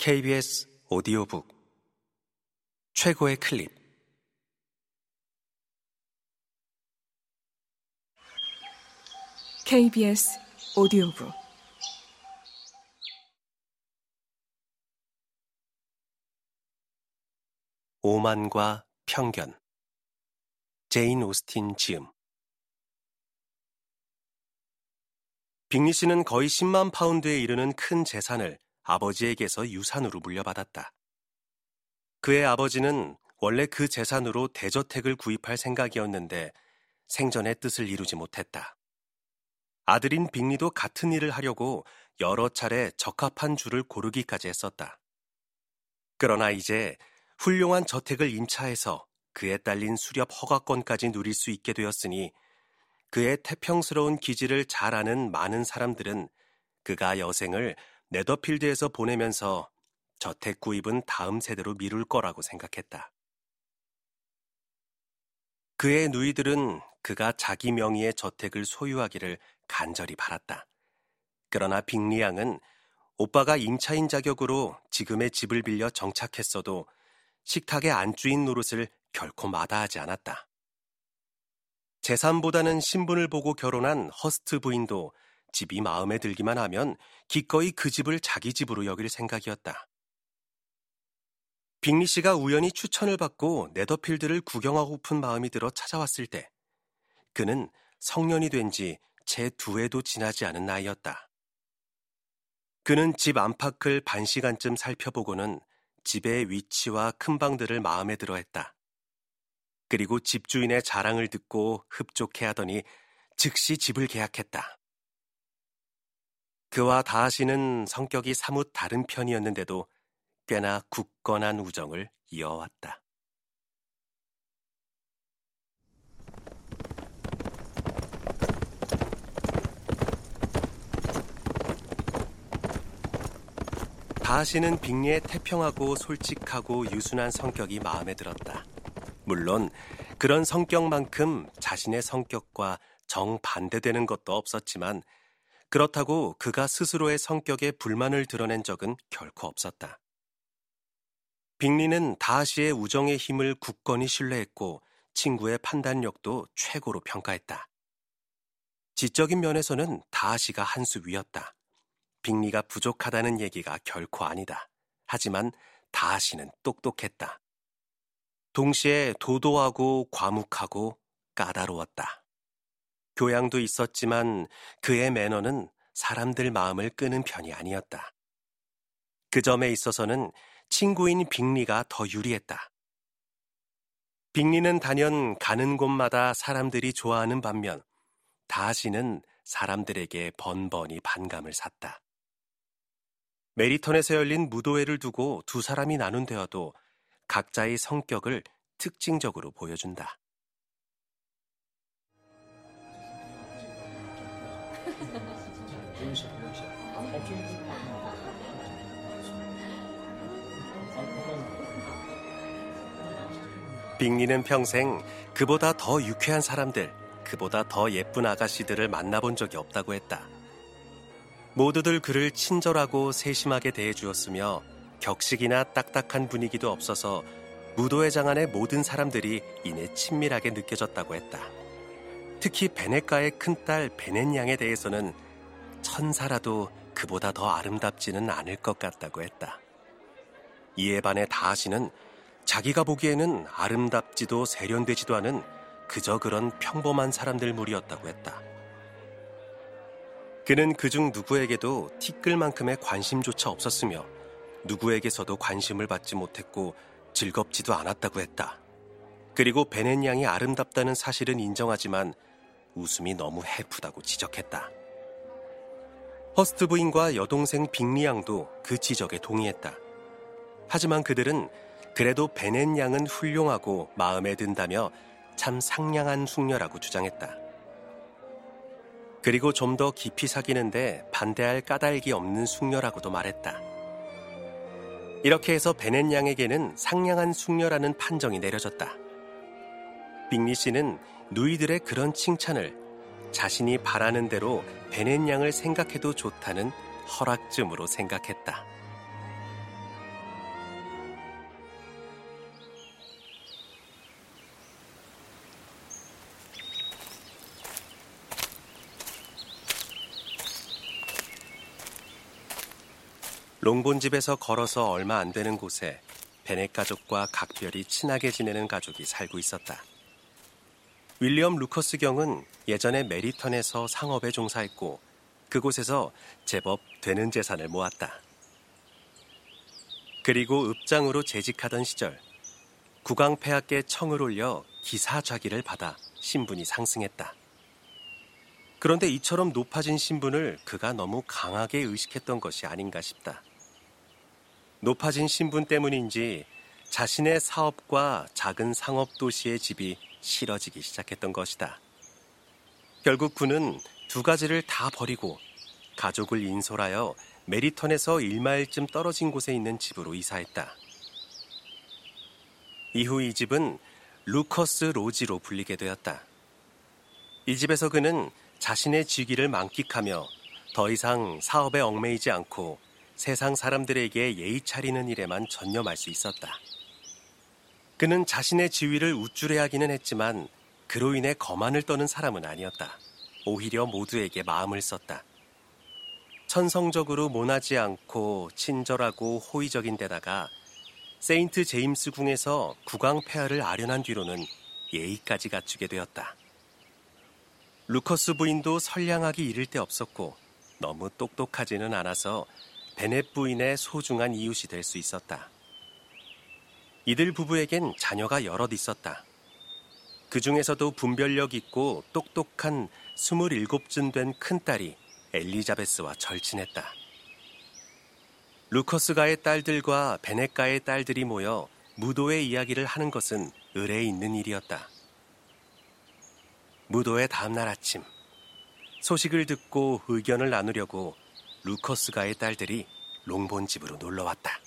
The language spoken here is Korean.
KBS 오디오북. 최고의 클립 KBS 오디오북. 오만과 편견. 제인 오스틴 지음. 빅리 씨는 거의 10만 파운드에 이르는 큰 재산을 아버지에게서 유산으로 물려받았다. 그의 아버지는 원래 그 재산으로 대저택을 구입할 생각이었는데 생전의 뜻을 이루지 못했다. 아들인 빅리도 같은 일을 하려고 여러 차례 적합한 줄을 고르기까지 했었다. 그러나 이제 훌륭한 저택을 임차해서 그에 딸린 수렵 허가권까지 누릴 수 있게 되었으니 그의 태평스러운 기질을 잘 아는 많은 사람들은 그가 여생을 네더필드에서 보내면서 저택 구입은 다음 세대로 미룰 거라고 생각했다. 그의 누이들은 그가 자기 명의의 저택을 소유하기를 간절히 바랐다. 그러나 빅리 양은 오빠가 임차인 자격으로 지금의 집을 빌려 정착했어도 식탁의 안주인 노릇을 결코 마다하지 않았다. 재산보다는 신분을 보고 결혼한 허스트 부인도 집이 마음에 들기만 하면 기꺼이 그 집을 자기 집으로 여길 생각이었다. 빅리 씨가 우연히 추천을 받고 네더필드를 구경하고픈 마음이 들어 찾아왔을 때 그는 성년이 된 지 제 두 해도 지나지 않은 나이였다. 그는 집 안팎을 반 시간쯤 살펴보고는 집의 위치와 큰 방들을 마음에 들어 했다. 그리고 집주인의 자랑을 듣고 흡족해 하더니 즉시 집을 계약했다. 그와 다하시는 성격이 사뭇 다른 편이었는데도 꽤나 굳건한 우정을 이어왔다. 다하시는 빅리의 태평하고 솔직하고 유순한 성격이 마음에 들었다. 물론 그런 성격만큼 자신의 성격과 정반대되는 것도 없었지만 그렇다고 그가 스스로의 성격에 불만을 드러낸 적은 결코 없었다. 빅리는 다하시의 우정의 힘을 굳건히 신뢰했고 친구의 판단력도 최고로 평가했다. 지적인 면에서는 다하시가 한 수 위였다. 빅리가 부족하다는 얘기가 결코 아니다. 하지만 다하시는 똑똑했다. 동시에 도도하고 과묵하고 까다로웠다. 교양도 있었지만 그의 매너는 사람들 마음을 끄는 편이 아니었다. 그 점에 있어서는 친구인 빅리가 더 유리했다. 빅리는 단연 가는 곳마다 사람들이 좋아하는 반면 다시는 사람들에게 번번이 반감을 샀다. 메리턴에서 열린 무도회를 두고 두 사람이 나눈 대화도 각자의 성격을 특징적으로 보여준다. 빅리는 평생 그보다 더 유쾌한 사람들, 그보다 더 예쁜 아가씨들을 만나본 적이 없다고 했다. 모두들 그를 친절하고 세심하게 대해주었으며 격식이나 딱딱한 분위기도 없어서 무도회장 안의 모든 사람들이 이내 친밀하게 느껴졌다고 했다. 특히 베네가의 큰딸 베넷 양에 대해서는 천사라도 그보다 더 아름답지는 않을 것 같다고 했다. 이에 반해 다하시는 자기가 보기에는 아름답지도 세련되지도 않은 그저 그런 평범한 사람들 무리였다고 했다. 그는 그중 누구에게도 티끌만큼의 관심조차 없었으며 누구에게서도 관심을 받지 못했고 즐겁지도 않았다고 했다. 그리고 베넷 양이 아름답다는 사실은 인정하지만 웃음이 너무 해프다고 지적했다. 허스트 부인과 여동생 빅리 양도 그 지적에 동의했다. 하지만 그들은 그래도 베넷 양은 훌륭하고 마음에 든다며 참 상냥한 숙녀라고 주장했다. 그리고 좀 더 깊이 사귀는데 반대할 까닭이 없는 숙녀라고도 말했다. 이렇게 해서 베넷 양에게는 상냥한 숙녀라는 판정이 내려졌다. 빅리 씨는 누이들의 그런 칭찬을 자신이 바라는 대로 베넷 양을 생각해도 좋다는 허락쯤으로 생각했다. 롱본 집에서 걸어서 얼마 안 되는 곳에 베넷 가족과 각별히 친하게 지내는 가족이 살고 있었다. 윌리엄 루커스 경은 예전에 메리턴에서 상업에 종사했고 그곳에서 제법 되는 재산을 모았다. 그리고 읍장으로 재직하던 시절 국왕폐하께 청을 올려 기사 좌기를 받아 신분이 상승했다. 그런데 이처럼 높아진 신분을 그가 너무 강하게 의식했던 것이 아닌가 싶다. 높아진 신분 때문인지 자신의 사업과 작은 상업 도시의 집이 싫어지기 시작했던 것이다. 결국 그는 두 가지를 다 버리고 가족을 인솔하여 메리턴에서 1마일쯤 떨어진 곳에 있는 집으로 이사했다. 이후 이 집은 루커스 로지로 불리게 되었다. 이 집에서 그는 자신의 직위를 만끽하며 더 이상 사업에 얽매이지 않고 세상 사람들에게 예의 차리는 일에만 전념할 수 있었다. 그는 자신의 지위를 우쭐해하기는 했지만 그로 인해 거만을 떠는 사람은 아니었다. 오히려 모두에게 마음을 썼다. 천성적으로 모나지 않고 친절하고 호의적인 데다가 세인트 제임스 궁에서 국왕 폐하를 아련한 뒤로는 예의까지 갖추게 되었다. 루커스 부인도 선량하기 이를 데 없었고 너무 똑똑하지는 않아서 베넷 부인의 소중한 이웃이 될 수 있었다. 이들 부부에겐 자녀가 여럿 있었다. 그 중에서도 분별력 있고 똑똑한 27쯤 된 큰딸이 엘리자베스와 절친했다. 루커스가의 딸들과 베네가의 딸들이 모여 무도의 이야기를 하는 것은 의뢰 있는 일이었다. 무도의 다음날 아침, 소식을 듣고 의견을 나누려고 루커스가의 딸들이 롱본 집으로 놀러 왔다.